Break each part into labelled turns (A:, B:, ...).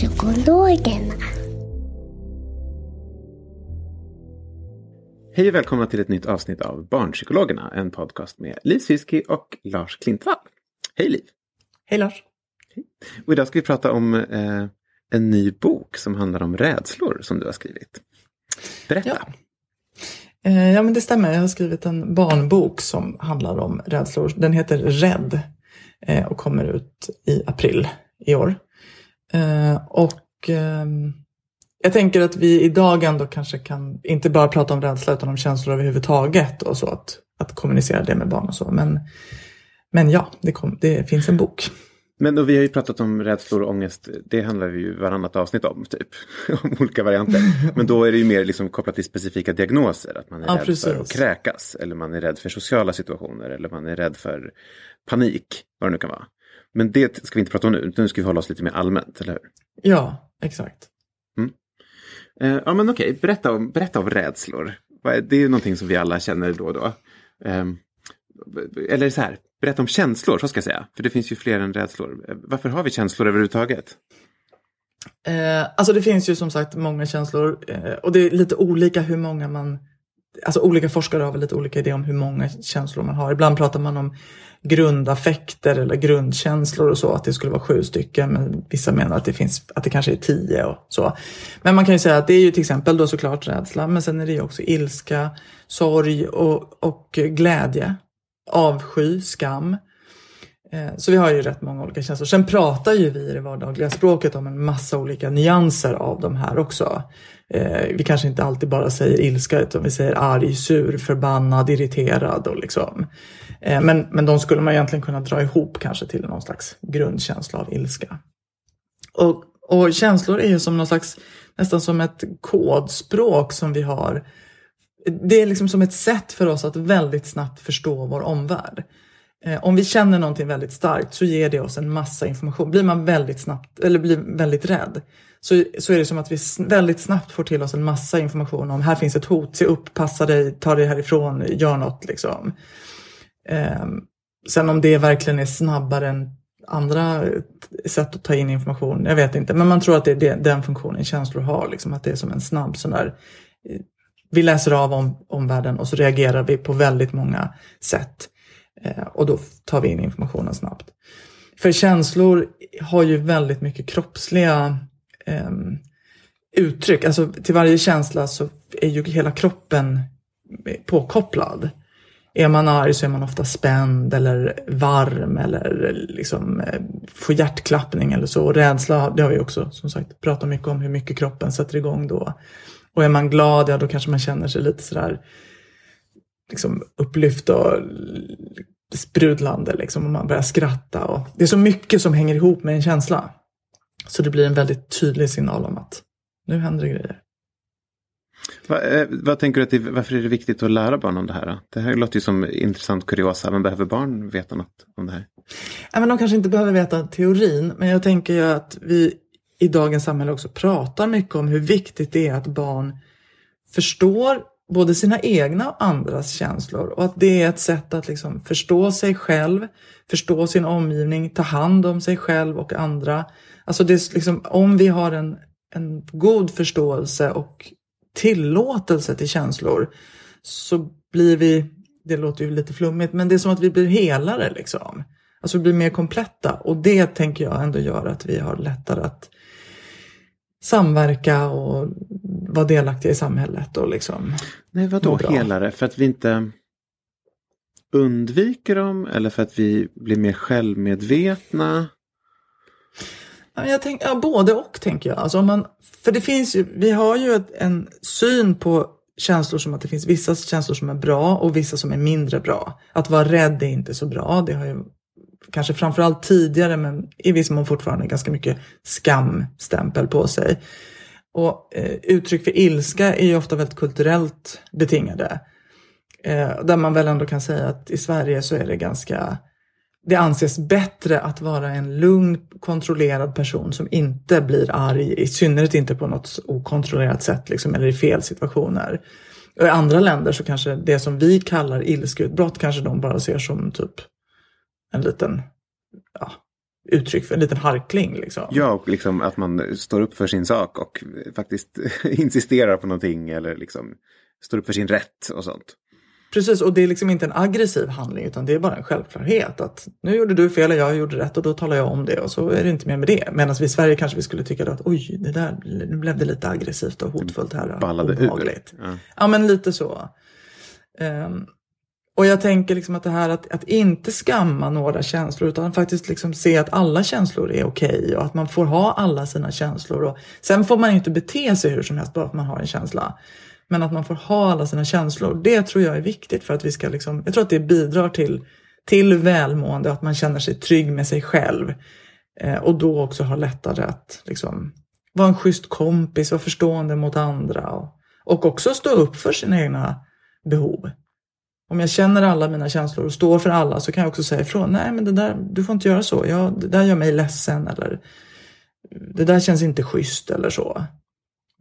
A: Barnpsykologerna.
B: Hej och välkomna till ett nytt avsnitt av Barnpsykologerna, en podcast med Liv Sviski och Lars Klintvall. Hej Liv!
C: Hej Lars!
B: Och idag ska vi prata om eh, en ny bok som handlar om rädslor som du har skrivit. Berätta!
C: Ja. Eh, ja men det stämmer, jag har skrivit en barnbok som handlar om rädslor. Den heter Rädd eh, och kommer ut i april i år. Eh, och ehm, jag tänker att vi idag ändå kanske kan, inte bara prata om rädsla utan om känslor överhuvudtaget och så att, att kommunicera det med barn och så. Men, men ja, det, kom, det finns en bok.
B: Men då, vi har ju pratat om rädslor och ångest, det handlar vi ju varannat avsnitt om, typ. om olika varianter. Men då är det ju mer liksom kopplat till specifika diagnoser, att man är
C: Ja,
B: rädd
C: precis.
B: för att kräkas, eller man är rädd för sociala situationer, eller man är rädd för panik, vad det nu kan vara. Men det ska vi inte prata om nu, utan nu ska vi hålla oss lite mer allmänt, eller hur?
C: Ja, exakt.
B: Eh, ja men okej, berätta, om, berätta om rädslor. Det är ju någonting som vi alla känner då och då. Ehm, eller så här, berätta om känslor, så ska jag säga. För det finns ju fler än rädslor. Eh, Varför har vi känslor överhuvudtaget?
C: Eh, alltså det finns ju som sagt många känslor eh, och det är lite olika hur många man... Alltså olika forskare har väl lite olika idéer om hur många känslor man har. Ibland pratar man om grundaffekter eller grundkänslor och så, att det skulle vara sju stycken. Men vissa menar att det, finns, att det kanske är tio och så. Men man kan ju säga att det är ju till exempel då såklart rädsla, men sen är det ju också ilska, sorg och, och glädje, avsky, skam. Eh, så vi har ju rätt många olika känslor. Sen pratar ju vi i det vardagliga språket om en massa olika nyanser av de här också. Eh, Vi kanske inte alltid bara säger ilska utan vi säger arg, sur, förbannad, irriterad och liksom. Eh, Men, men de skulle man egentligen kunna dra ihop kanske till någon slags grundkänsla av ilska. Och, och känslor är ju som någon slags, nästan som ett kodspråk som vi har. Det är liksom som ett sätt för oss att väldigt snabbt förstå vår omvärld. Eh, om vi känner någonting väldigt starkt så ger det oss en massa information. Blir man väldigt snabbt, eller blir väldigt rädd så, så är det som att vi väldigt snabbt får till oss en massa information om här finns ett hot, se upp, passa dig, ta dig härifrån, gör något liksom. Eh, sen om det verkligen är snabbare än andra sätt att ta in information, jag vet inte. Men man tror att det är det, den funktionen känslor har, liksom, att det är som en snabb sån där eh, vi läser av om, omvärlden och så reagerar vi på väldigt många sätt. Eh, och då tar vi in informationen snabbt. För känslor har ju väldigt mycket kroppsliga um, uttryck. Alltså till varje känsla så är ju hela kroppen påkopplad. Är man arg så är man ofta spänd eller varm eller liksom eh, får hjärtklappning eller så. Och rädsla, det har vi också som sagt pratat mycket om hur mycket kroppen sätter igång då. Och är man glad, ja då kanske man känner sig lite sådär liksom upplyft och sprudlande liksom. Och man börjar skratta. Och det är så mycket som hänger ihop med en känsla. Så det blir en väldigt tydlig signal om att nu händer det grejer.
B: Va, eh, vad tänker du att det, varför är det viktigt att lära barn om det här? Då? Det här låter ju som intressant kuriosa, men behöver barn veta något om det här?
C: Ja, men de kanske inte behöver veta teorin, men jag tänker ju att vi i dagens samhälle också pratar mycket om hur viktigt det är att barn förstår både sina egna och andras känslor och att det är ett sätt att liksom förstå sig själv, förstå sin omgivning, ta hand om sig själv och andra. Alltså det är liksom, om vi har en en god förståelse och tillåtelse till känslor så blir vi, det låter ju lite flummigt, men det är som att vi blir helare liksom. Alltså vi blir mer kompletta och det tänker jag ändå gör att vi har lättare att samverka och vara delaktiga i samhället och liksom.
B: Nej, vadå helare? För att vi inte undviker dem eller för att vi blir mer självmedvetna?
C: Ja, Jag tänk, ja, både och tänker jag. Alltså om man, för det finns ju, vi har ju ett, en syn på känslor som att det finns vissa känslor som är bra och vissa som är mindre bra. Att vara rädd är inte så bra. Det har ju kanske framförallt tidigare men i viss mån fortfarande ganska mycket skamstämpel på sig. Och eh, uttryck för ilska är ju ofta väldigt kulturellt betingade. Eh, där man väl ändå kan säga att i Sverige så är det ganska det anses bättre att vara en lugn, kontrollerad person som inte blir arg, i synnerhet inte på något okontrollerat sätt liksom, eller i fel situationer. Och I andra länder så kanske det som vi kallar ilskeutbrott kanske de bara ser som typ en liten ja, uttryck för en liten harkling. Liksom.
B: Ja, och liksom att man står upp för sin sak och faktiskt insisterar på någonting eller liksom står upp för sin rätt och sånt.
C: Precis, och det är liksom inte en aggressiv handling utan det är bara en självklarhet att nu gjorde du fel och jag gjorde rätt och då talar jag om det och så är det inte mer med det. Medan vi i Sverige kanske vi skulle tycka att oj, det där, nu blev det lite aggressivt och hotfullt här.
B: Ballade
C: obehagligt.
B: ur. Ja.
C: Ja, men lite så. Ehm, och jag tänker liksom att det här att, att inte skamma några känslor utan faktiskt liksom se att alla känslor är okej och att man får ha alla sina känslor. Och sen får man ju inte bete sig hur som helst bara för att man har en känsla. Men att man får ha alla sina känslor, det tror jag är viktigt för att vi ska liksom, jag tror att det bidrar till, till välmående och att man känner sig trygg med sig själv. Eh, och då också har lättare att liksom, vara en schysst kompis, vara förstående mot andra och, och också stå upp för sina egna behov. Om jag känner alla mina känslor och står för alla så kan jag också säga ifrån. Nej, men det där, du får inte göra så. Jag, det där gör mig ledsen eller det där känns inte schysst eller så.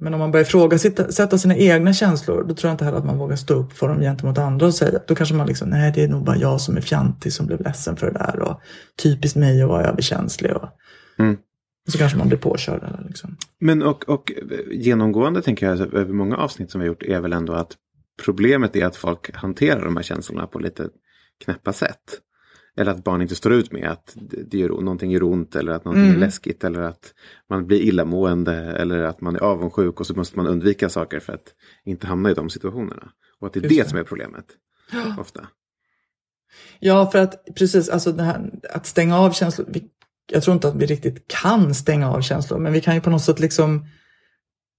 C: Men om man börjar ifrågasätta sina egna känslor, då tror jag inte heller att man vågar stå upp för dem gentemot andra och säga. Då kanske man liksom, nej det är nog bara jag som är fjantig som blev ledsen för det där och typiskt mig att vara överkänslig. Och,
B: Mm.
C: och så kanske man blir påkörd. Eller liksom.
B: Men och, och genomgående tänker jag över många avsnitt som vi har gjort är väl ändå att problemet är att folk hanterar de här känslorna på lite knäppa sätt. Eller att barn inte står ut med att det gör, någonting gör ont eller att någonting är läskigt eller att man blir illamående eller att man är avundsjuk och så måste man undvika saker för att inte hamna i de situationerna. Och att det är
C: Just
B: det,
C: det.
B: som är problemet. Ofta.
C: Ja, för att precis, alltså det här, att stänga av känslor. Vi, jag tror inte att vi riktigt kan stänga av känslor, men vi kan ju på något sätt liksom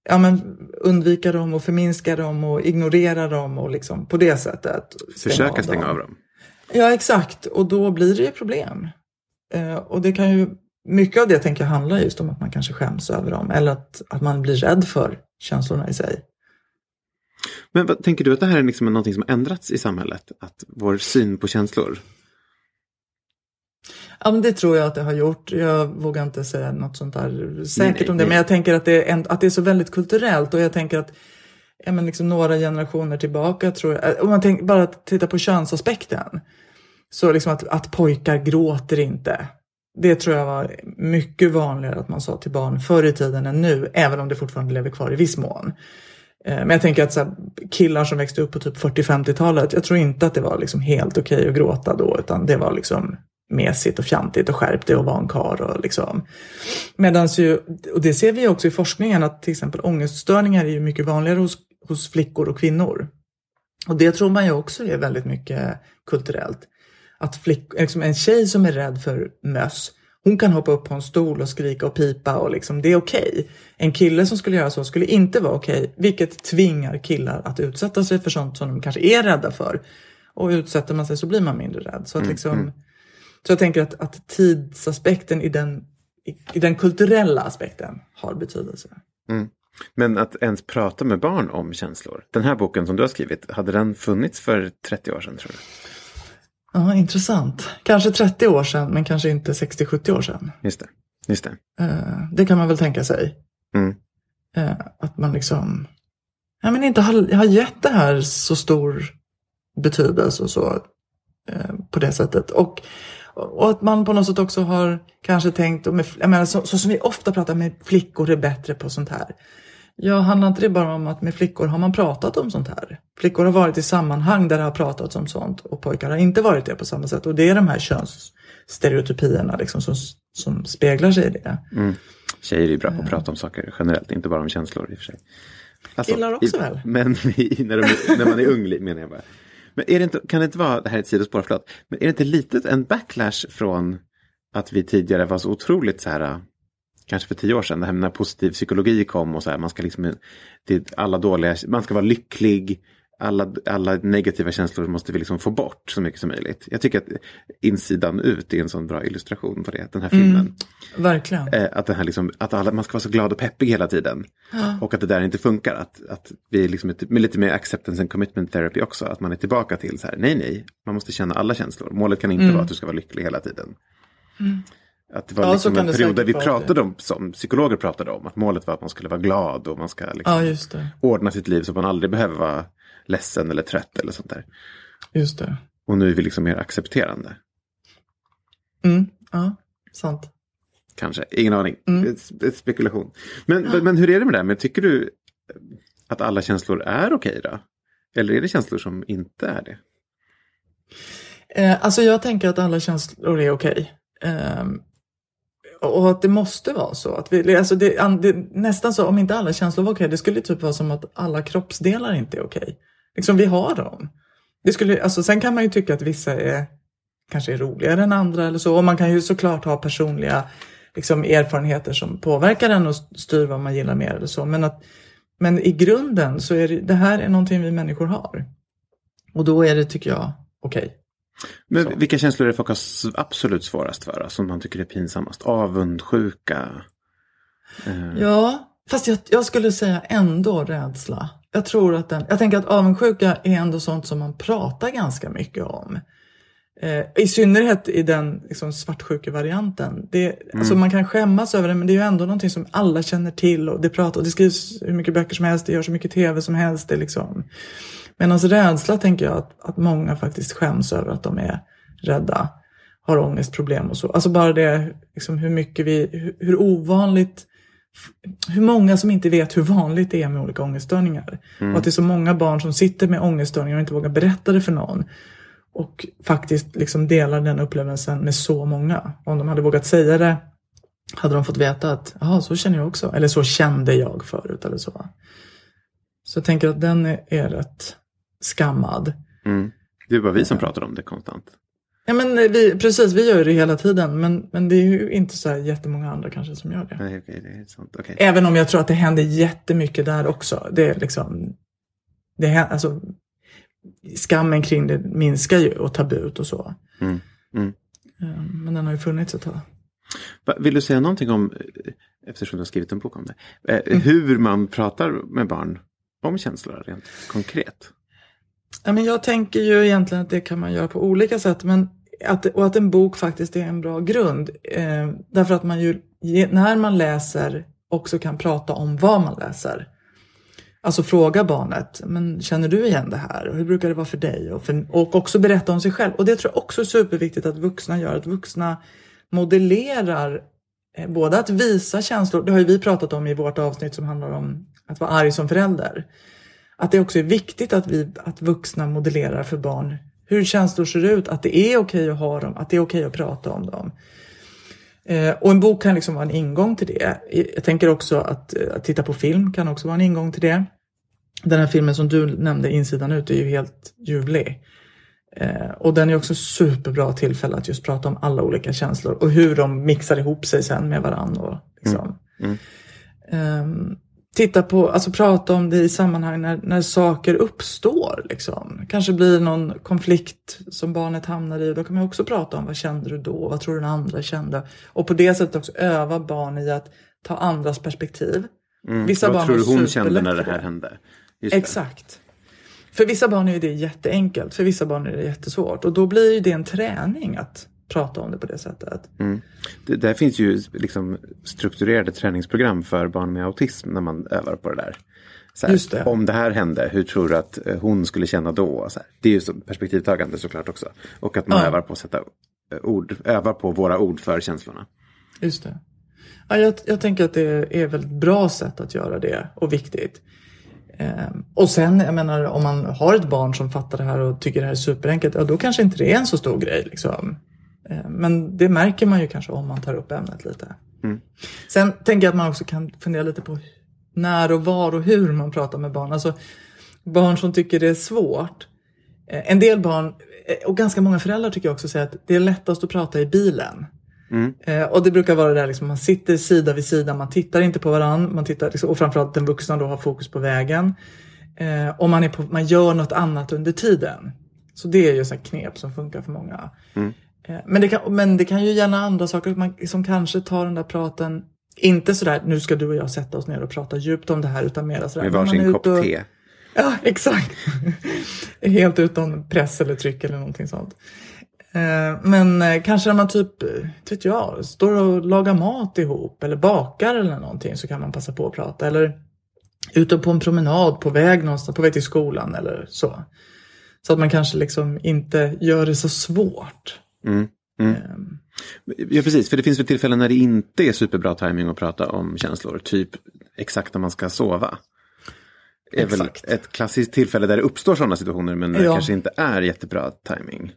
C: ja, men undvika dem och förminska dem och ignorera dem och liksom på det sättet.
B: Försöka stänga av dem.
C: Ja, exakt. Och då blir det ju problem. Eh, och det kan ju, mycket av det tänker jag handlar just om att man kanske skäms över dem eller att, att man blir rädd för känslorna i sig.
B: Men vad, tänker du att det här är liksom någonting som har ändrats i samhället? Att vår syn på känslor?
C: Ja, men det tror jag att det har gjort. Jag vågar inte säga något sånt där säkert
B: nej,
C: om det,
B: nej.
C: men jag tänker att det, är att det är så väldigt kulturellt och jag tänker att ja, men liksom några generationer tillbaka tror jag, om man tänker, bara att titta på könsaspekten, så liksom att, att pojkar gråter inte. Det tror jag var mycket vanligare att man sa till barn förr i tiden än nu, även om det fortfarande lever kvar i viss mån. Eh, Men jag tänker att så här, killar som växte upp på typ 40-50-talet, jag tror inte att det var liksom helt okej att gråta då, utan det var liksom mesigt och fjantigt och skärp dig och var en karl och liksom. Medans ju, och det ser vi också i forskningen, att till exempel ångeststörningar är ju mycket vanligare hos, hos flickor och kvinnor. Och det tror man ju också är väldigt mycket kulturellt. Att flick, liksom en tjej som är rädd för möss, hon kan hoppa upp på en stol och skrika och pipa och liksom, det är okej. En kille som skulle göra så skulle inte vara okej, vilket tvingar killar att utsätta sig för sånt som de kanske är rädda för. Och utsätter man sig så blir man mindre rädd. Så, att liksom, så jag tänker att, att tidsaspekten i den, i, i den kulturella aspekten har betydelse.
B: Men att ens prata med barn om känslor. Den här boken som du har skrivit, hade den funnits för 30 år sedan tror du?
C: Ja, intressant. Kanske 30 år sedan, men kanske inte 60-70 år sedan.
B: Just det. Just det.
C: Eh, det kan man väl tänka sig.
B: Mm.
C: Eh, att man liksom ja, men inte har, har gett det här så stor betydelse och så eh, på det sättet. Och Och att man på något sätt också har kanske tänkt, och med, jag menar, så, så som vi ofta pratar med flickor är bättre på sånt här. Ja, handlar inte det bara om att med flickor har man pratat om sånt här? Flickor har varit i sammanhang där det har pratats om sånt och pojkar har inte varit det på samma sätt. Och det är de här könsstereotypierna liksom som, som speglar sig i det.
B: Mm. Tjejer är ju bra på att prata om saker generellt, inte bara om känslor i och för sig. Alltså,
C: Killar också
B: i,
C: väl?
B: Men i, när, de, när man är ung menar jag bara. Men är det inte, kan det inte vara, det här är ett sidospår, förlåt, men är det inte lite en backlash från att vi tidigare var så otroligt så här, kanske för tio år sedan, det här när positiv psykologi kom och så här, man ska liksom, det, alla dåliga, man ska vara lycklig, alla, alla negativa känslor måste vi liksom få bort så mycket som möjligt. Jag tycker att insidan ut är en sån bra illustration på det, den här filmen.
C: Verkligen.
B: Eh, att, den här liksom, att alla, man ska vara så glad och peppig hela tiden. Och att det där inte funkar. Att, att vi är liksom ett, med lite mer acceptance and commitment therapy också. Att man är tillbaka till så här, nej nej, man måste känna alla känslor. Målet kan inte vara att du ska vara lycklig hela tiden. Att det var
C: Ja,
B: liksom en period där vi pratade om, som psykologer pratade om, att målet var att man skulle vara glad och man ska liksom
C: Ja,
B: ordna sitt liv så att man aldrig behöver vara ledsen eller trött eller sånt där.
C: Just det.
B: Och nu är vi liksom mer accepterande.
C: Mm, ja, sant.
B: Kanske, ingen aning.
C: Mm.
B: Spekulation. Men, men hur är det med det här? Men tycker du att alla känslor är okej då? Eller är det känslor som inte är det?
C: Eh, alltså jag tänker att alla känslor är okej. Ehm, och att det måste vara så. Att vi, alltså det, det, nästan så, om inte alla känslor var okej, det skulle typ vara som att alla kroppsdelar inte är okej. Liksom vi har dem. Det skulle, alltså, sen kan man ju tycka att vissa är kanske är roligare än andra eller så. Och man kan ju såklart ha personliga liksom, erfarenheter som påverkar en och styr vad man gillar mer eller så. Men, att, men i grunden så är det, det här är någonting vi människor har. Och då är det, tycker jag, okej.
B: Men
C: Så.
B: vilka känslor är det folk har absolut svårast för? då? Som man tycker är pinsammast? Avundsjuka? Eh,
C: Ja, fast jag, jag skulle säga ändå rädsla. Jag tror att den, jag tänker att avundsjuka är ändå sånt som man pratar ganska mycket om. Eh, I synnerhet i den liksom, svartsjukevarianten. Det, alltså, man kan skämmas över det men det är ju ändå någonting som alla känner till och det, pratar, och det skrivs hur mycket böcker som helst, det görs så mycket tv som helst. Det, liksom. Medan rädsla tänker jag att, att många faktiskt skäms över att de är rädda, har ångestproblem och så. Alltså bara det, liksom, hur mycket vi, hur, hur ovanligt hur många som inte vet hur vanligt det är med olika ångeststörningar. Och att det är så många barn som sitter med ångeststörningar och inte vågar berätta det för någon. Och faktiskt liksom delar den upplevelsen med så många. Om de hade vågat säga det hade de fått veta att Jaha, så känner jag också. Eller så kände jag förut. Eller så. så jag tänker att den är, är rätt skammad.
B: Mm. Det är bara vi som pratar om det konstant.
C: Ja, men vi, precis, vi gör det hela tiden. Men, men det är ju inte så här jättemånga andra kanske som gör det.
B: Nej, okej, det är sant. Okej.
C: Även om jag tror att det händer jättemycket där också. Det är liksom, det händer, alltså, skammen kring det minskar ju och tabut och så.
B: Mm. Mm.
C: Eh, Men den har ju funnits ett tag.
B: Vill du säga någonting om, eh, eftersom du har skrivit en bok om det, eh,
C: Mm.
B: hur man pratar med barn om känslor rent konkret?
C: Ja, men jag tänker ju egentligen att det kan man göra på olika sätt. Men att, och att en bok faktiskt är en bra grund. Eh, därför att man ju, när man läser, också kan prata om vad man läser. Alltså fråga barnet, men känner du igen det här? Och hur brukar det vara för dig? Och, för, och också berätta om sig själv. Och det tror jag också är superviktigt att vuxna gör. Att vuxna modellerar eh, både att visa känslor, det har ju vi pratat om i vårt avsnitt som handlar om att vara arg som förälder. Att det också är viktigt att, vi, att vuxna modellerar för barn hur känslor ser ut, att det är okej att ha dem, att det är okej att prata om dem. Eh, och en bok kan liksom vara en ingång till det. Jag tänker också att, eh, att titta på film kan också vara en ingång till det. Den här filmen som du nämnde, Insidan ut, är ju helt ljuvlig. Eh, och den är också superbra tillfälle att just prata om alla olika känslor och hur de mixar ihop sig sen med varandra. Liksom.
B: Mm.
C: Ehm, titta på, alltså prata om det i sammanhang när, när saker uppstår. Liksom. Kanske blir någon konflikt som barnet hamnar i. Då kan man också prata om vad kände du då? Vad tror du den andra kände? Och på det sättet också öva barn i att ta andras perspektiv.
B: Mm.
C: Vissa
B: Vad
C: barn
B: tror du hon kände när det här hände? Just det.
C: Exakt. För vissa barn är det jätteenkelt, för vissa barn är det jättesvårt. Och då blir det en träning att prata om det på det sättet.
B: Det, där finns ju liksom strukturerade träningsprogram för barn med autism när man övar på det där. Här,
C: Just det.
B: Om det här hände, hur tror du att eh, hon skulle känna då? Här. Det är ju så perspektivtagande såklart också. Och att man
C: Ja.
B: övar på att sätta ord, övar på våra ord för känslorna.
C: Just det. Ja, jag, jag tänker att det är ett väldigt bra sätt att göra det och viktigt. Ehm, och sen, jag menar, om man har ett barn som fattar det här och tycker det här är superenkelt, ja då kanske inte det är en så stor grej. Liksom. Ehm, men det märker man ju kanske om man tar upp ämnet lite.
B: Mm.
C: Sen tänker jag att man också kan fundera lite på när och var och hur man pratar med barn. Alltså barn som tycker det är svårt. Eh, En del barn, eh, och ganska många föräldrar tycker jag också säger att det är lättast att prata i bilen. Eh, och det brukar vara det där liksom, man sitter sida vid sida, man tittar inte på varandra, man tittar, liksom, och framförallt den vuxna då har fokus på vägen. Eh, och man, är på, man gör något annat under tiden. Så det är ju så knep som funkar för många. Eh, men, det kan, men det kan ju gärna andra saker man, som kanske tar den där praten, inte sådär nu ska du och jag sätta oss ner och prata djupt om det här utan mer sådär.
B: Med varsin kopp
C: och-
B: te.
C: Ja, exakt. Helt utan press eller tryck eller någonting sånt. Eh, Men eh, kanske när man typ, eh, vet jag, står och lagar mat ihop eller bakar eller någonting så kan man passa på att prata. Eller ute på en promenad på väg någonstans, på väg till skolan eller så. Så att man kanske liksom inte gör det så svårt.
B: Mm. Mm.
C: Ehm,
B: Ja, precis. För det finns väl tillfällen när det inte är superbra timing att prata om känslor. Typ exakt när man ska sova. Det är väl
C: Exakt.
B: ett klassiskt tillfälle där det uppstår sådana situationer men när det
C: Ja.
B: kanske inte är jättebra timing.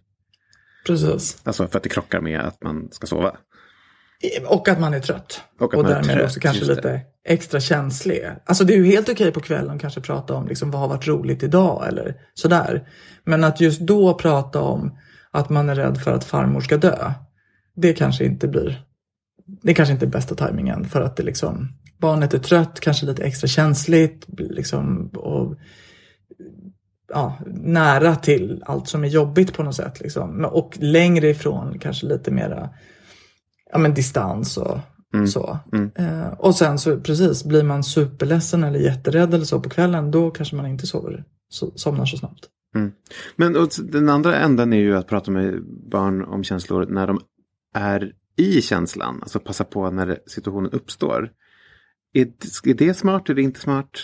C: Precis.
B: Alltså för att det krockar med att man ska sova.
C: Och att man är trött.
B: Och att man är
C: därmed
B: trött,
C: också kanske
B: det.
C: lite extra känslig. Alltså det är ju helt okej på kvällen att kanske prata om liksom, vad har varit roligt idag eller sådär. Men att just då prata om att man är rädd för att farmor ska dö. Det kanske inte blir det kanske inte är bästa tajmingen för att det liksom barnet är trött, kanske lite extra känsligt liksom, och ja, nära till allt som är jobbigt på något sätt. Liksom. Och längre ifrån kanske lite mera ja, men distans och så. Eh, och sen så precis, blir man superledsen eller jätterädd eller så på kvällen, då kanske man inte sover, so, somnar så snabbt. Mm.
B: Men och den andra änden är ju att prata med barn om känslor när de är i känslan. Alltså passa på när situationen uppstår. Är, är det smart? Är det inte smart?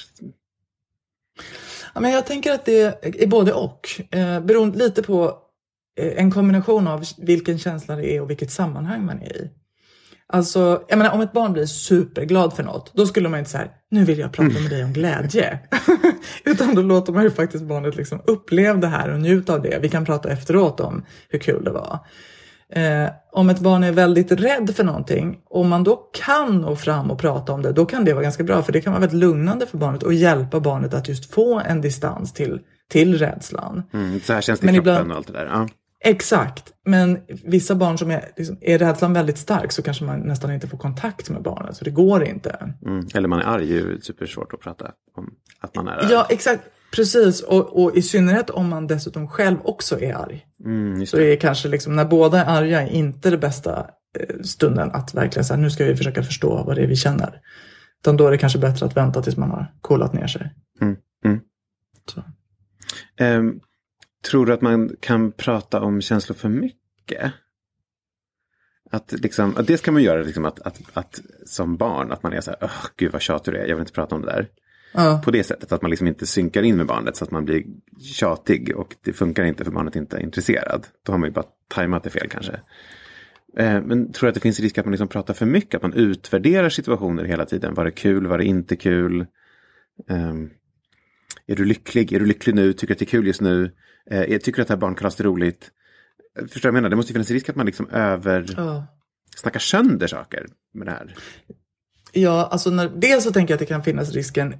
C: Ja, men jag tänker att det är både och. Eh, beroende lite på eh, en kombination av vilken känsla det är och vilket sammanhang man är i. Alltså, jag menar, om ett barn blir superglad för något, då skulle man inte säga nu vill jag prata med dig om glädje. Utan då låter man ju faktiskt barnet liksom uppleva det här och njuta av det. Vi kan prata efteråt om hur kul det var. Eh, om ett barn är väldigt rädd för någonting, om man då kan nå fram och prata om det, då kan det vara ganska bra. För det kan vara väldigt lugnande för barnet och hjälpa barnet att just få en distans till, till rädslan.
B: Mm, så här känns det i
C: Men
B: kroppen
C: ibland-
B: och allt det där. Ja.
C: Exakt, men vissa barn som är, liksom, är rädslan väldigt stark så kanske man nästan inte får kontakt med barnet, så det går inte.
B: Mm. Eller man är arg, det är supersvårt att prata om att man är arg.
C: Ja, exakt. Precis, och, och i synnerhet om man dessutom själv också är arg.
B: Mm,
C: Så
B: det.
C: är kanske liksom, när båda är arga inte det bästa eh, stunden att verkligen säga nu ska vi försöka förstå vad det är vi känner. Utan då är det kanske bättre att vänta tills man har coolat ner sig.
B: Mm, mm.
C: Så.
B: Tror du att man kan prata om känslor för mycket? Att, liksom, att det ska man göra liksom att, att, att som barn, att man är så här, "Åh, gud vad tjatig du är, jag vill inte prata om det där.
C: Ja,
B: På det sättet, att man liksom inte synkar in med barnet så att man blir tjatig och det funkar inte för barnet inte är intresserad. Då har man ju bara tajmat det fel kanske. Eh, Men tror du att det finns risk att man liksom pratar för mycket? Att man utvärderar situationer hela tiden? Var det kul? Var det inte kul? Ehm, är du lycklig? Är du lycklig nu? Tycker du att det är kul just nu? Eh, tycker du att det här barnkalaset är roligt? Eh, Förstår du vad jag menar? Det måste ju finnas risk att man liksom över...
C: ja.
B: snackar sönder saker med det här.
C: Ja, alltså när, dels så tänker jag att det kan finnas risken,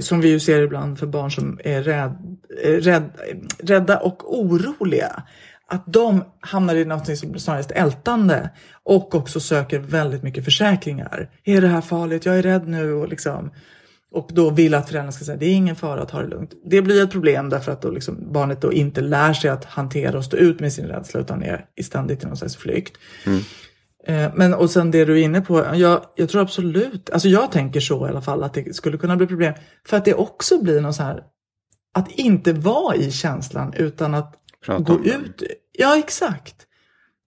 C: som vi ju ser ibland för barn som är rädd, eh, rädd, rädda och oroliga. Att de hamnar i något som snarast är ältande och också söker väldigt mycket försäkringar. Är det här farligt? Jag är rädd nu och liksom och då vill att föräldrarna ska säga det är ingen fara, ta det lugnt. Det blir ett problem därför att då liksom barnet då inte lär sig att hantera och stå ut med sin rädsla utan är i ständigt i någon slags flykt. Eh, Men och sen det du är inne på, jag, jag tror absolut, alltså jag tänker så i alla fall att det skulle kunna bli problem. För att det också blir någon så här, att inte vara i känslan utan att
B: Prata
C: gå ut. Ja, exakt.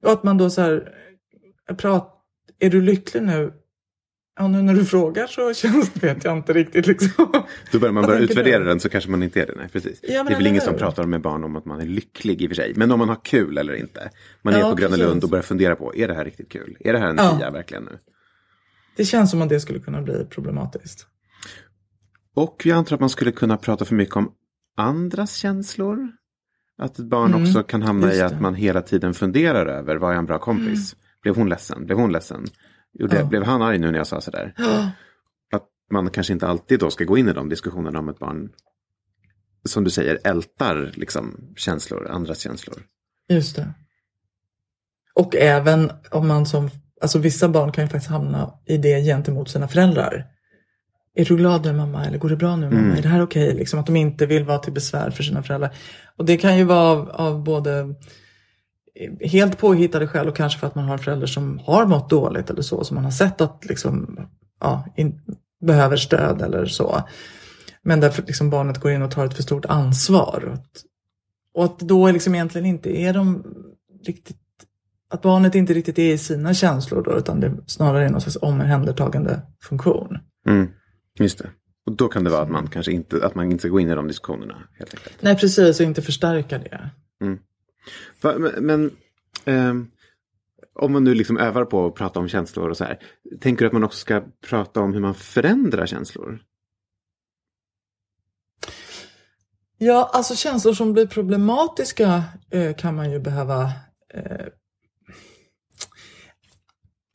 C: Och att man då så här, prat, är du lycklig nu? Ja, nu när du frågar så känns det, vet jag inte riktigt liksom.
B: Då börjar man börja utvärdera
C: du?
B: den så kanske man inte är det. Nej, precis.
C: Ja,
B: det är väl ingen som pratar med barn om att man är lycklig i och för sig. Men om man har kul eller inte. Man är
C: Ja,
B: på Gröna
C: precis.
B: Lund och börjar fundera på, är det här riktigt kul? Är det här en
C: Ja.
B: tia verkligen nu?
C: Det känns som att det skulle kunna bli problematiskt.
B: Och jag antar att man skulle kunna prata för mycket om andras känslor. Att ett barn
C: Mm,
B: också kan hamna i
C: just
B: att
C: det. Mm.
B: man hela tiden funderar över, vad är en bra kompis? Blev hon ledsen? Blev hon ledsen? Gjorde,
C: Ja.
B: Blev han arg nu när jag sa sådär? Att man kanske inte alltid då ska gå in i de diskussionerna om ett barn, som du säger, ältar liksom känslor, andras känslor.
C: Just det. Och även om man som, alltså vissa barn kan ju faktiskt hamna i det gentemot sina föräldrar. Är du glad nu mamma? Eller går det bra nu mamma?
B: Mm.
C: Är det här okej? Liksom att de inte vill vara till besvär för sina föräldrar. Och det kan ju vara av, av både helt påhittade skäl och kanske för att man har en förälder som har mått dåligt eller så. Som man har sett att liksom, ja, in, behöver stöd eller så. Men därför liksom barnet går in och tar ett för stort ansvar. Och att, och att då liksom egentligen inte är de riktigt att barnet inte riktigt är i sina känslor då, utan det snarare är någon slags omhändertagande funktion.
B: Mm, just det. Och då kan det vara att man kanske inte, att man inte ska gå in i de diskussionerna. Helt enkelt.
C: Nej, precis, och inte förstärka det.
B: Va, men men ehm, om man nu liksom övar på att prata om känslor och så här. Tänker du att man också ska prata om hur man förändrar känslor?
C: Ja, alltså känslor som blir problematiska eh, kan man ju behöva... Eh,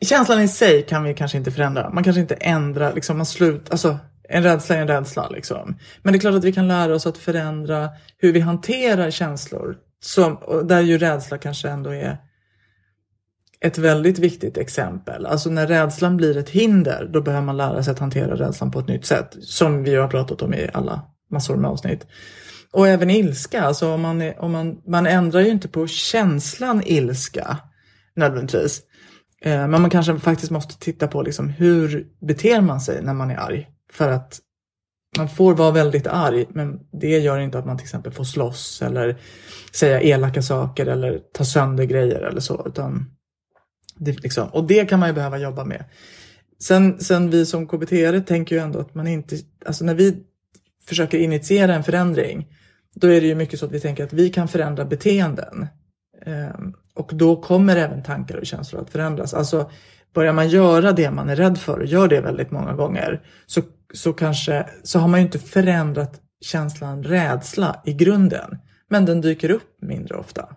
C: känslan i sig kan vi kanske inte förändra. Man kanske inte ändrar, liksom man slut, alltså en rädsla är en rädsla liksom. Men det är klart att vi kan lära oss att förändra hur vi hanterar känslor. Som, där ju rädsla kanske ändå är ett väldigt viktigt exempel. Alltså när rädslan blir ett hinder, då behöver man lära sig att hantera rädslan på ett nytt sätt. Som vi har pratat om i alla massor med avsnitt. Och även ilska, alltså om man, är, om man, man ändrar ju inte på känslan ilska nödvändigtvis. Eh, men man kanske faktiskt måste titta på liksom hur beter man sig när man är arg. För att man får vara väldigt arg, men det gör inte att man till exempel får slåss eller säga elaka saker eller ta sönder grejer eller så. Utan det, liksom, och det kan man ju behöva jobba med. Sen, sen vi som KBT tänker ju ändå att man inte, alltså när vi försöker initiera en förändring, då är det ju mycket så att vi tänker att vi kan förändra beteenden. Ehm, och då kommer även tankar och känslor att förändras. Alltså börjar man göra det man är rädd för och gör det väldigt många gånger så, så kanske så har man ju inte förändrat känslan rädsla i grunden. Men den dyker upp mindre ofta.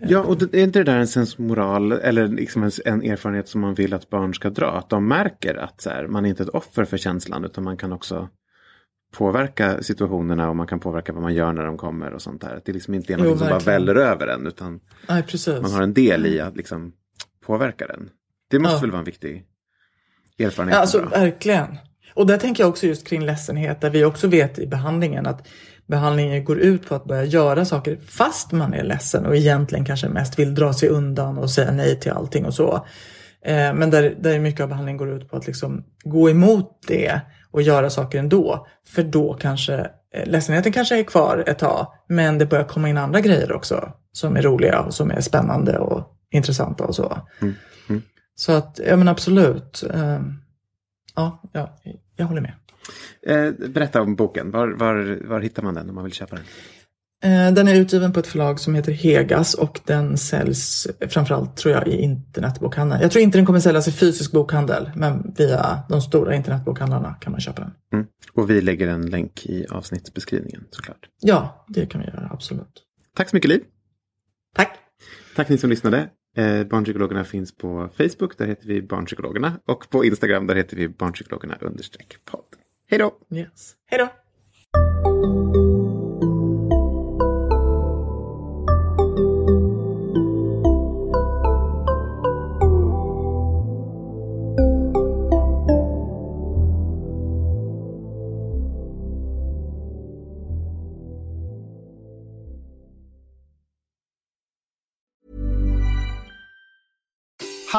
B: Ja, och det, är inte det där en sensmoral eller liksom en, en erfarenhet som man vill att barn ska dra? Att de märker att så här, man är inte ett offer för känslan utan man kan också påverka situationerna och man kan påverka vad man gör när de kommer och sånt där. Det liksom inte är något som bara väller över en utan
C: Nej,
B: man har en del i att liksom påverka den. Det måste
C: Ja.
B: väl vara en viktig erfarenhet?
C: Ja, alltså, verkligen. Och där tänker jag också just kring ledsenhet, där vi också vet i behandlingen att behandlingen går ut på att börja göra saker fast man är ledsen och egentligen kanske mest vill dra sig undan och säga nej till allting och så. Eh, men där, där mycket av behandlingen går ut på att liksom gå emot det och göra saker ändå. För då kanske eh, ledsenheten kanske är kvar ett tag, men det börjar komma in andra grejer också som är roliga och som är spännande och intressanta och så. Så att, ja men absolut. Eh, ja, ja, jag håller med.
B: Eh, berätta om boken. Var, var, var hittar man den om man vill köpa den?
C: Eh, Den är utgiven på ett förlag som heter Hegas och den säljs framförallt tror jag i internetbokhandeln. Jag tror inte den kommer säljas i fysisk bokhandel men via de stora internetbokhandlarna kan man köpa den.
B: Mm. Och vi lägger en länk i avsnittsbeskrivningen såklart.
C: Ja, det kan vi göra, absolut.
B: Tack så mycket Liv.
C: Tack!
B: Tack ni som lyssnade. Eh, Barnpsykologerna finns på Facebook, där heter vi Barnpsykologerna. Och på Instagram, där heter vi Barnpsykologerna understreck podd. Hej då!
C: Yes. Hej då!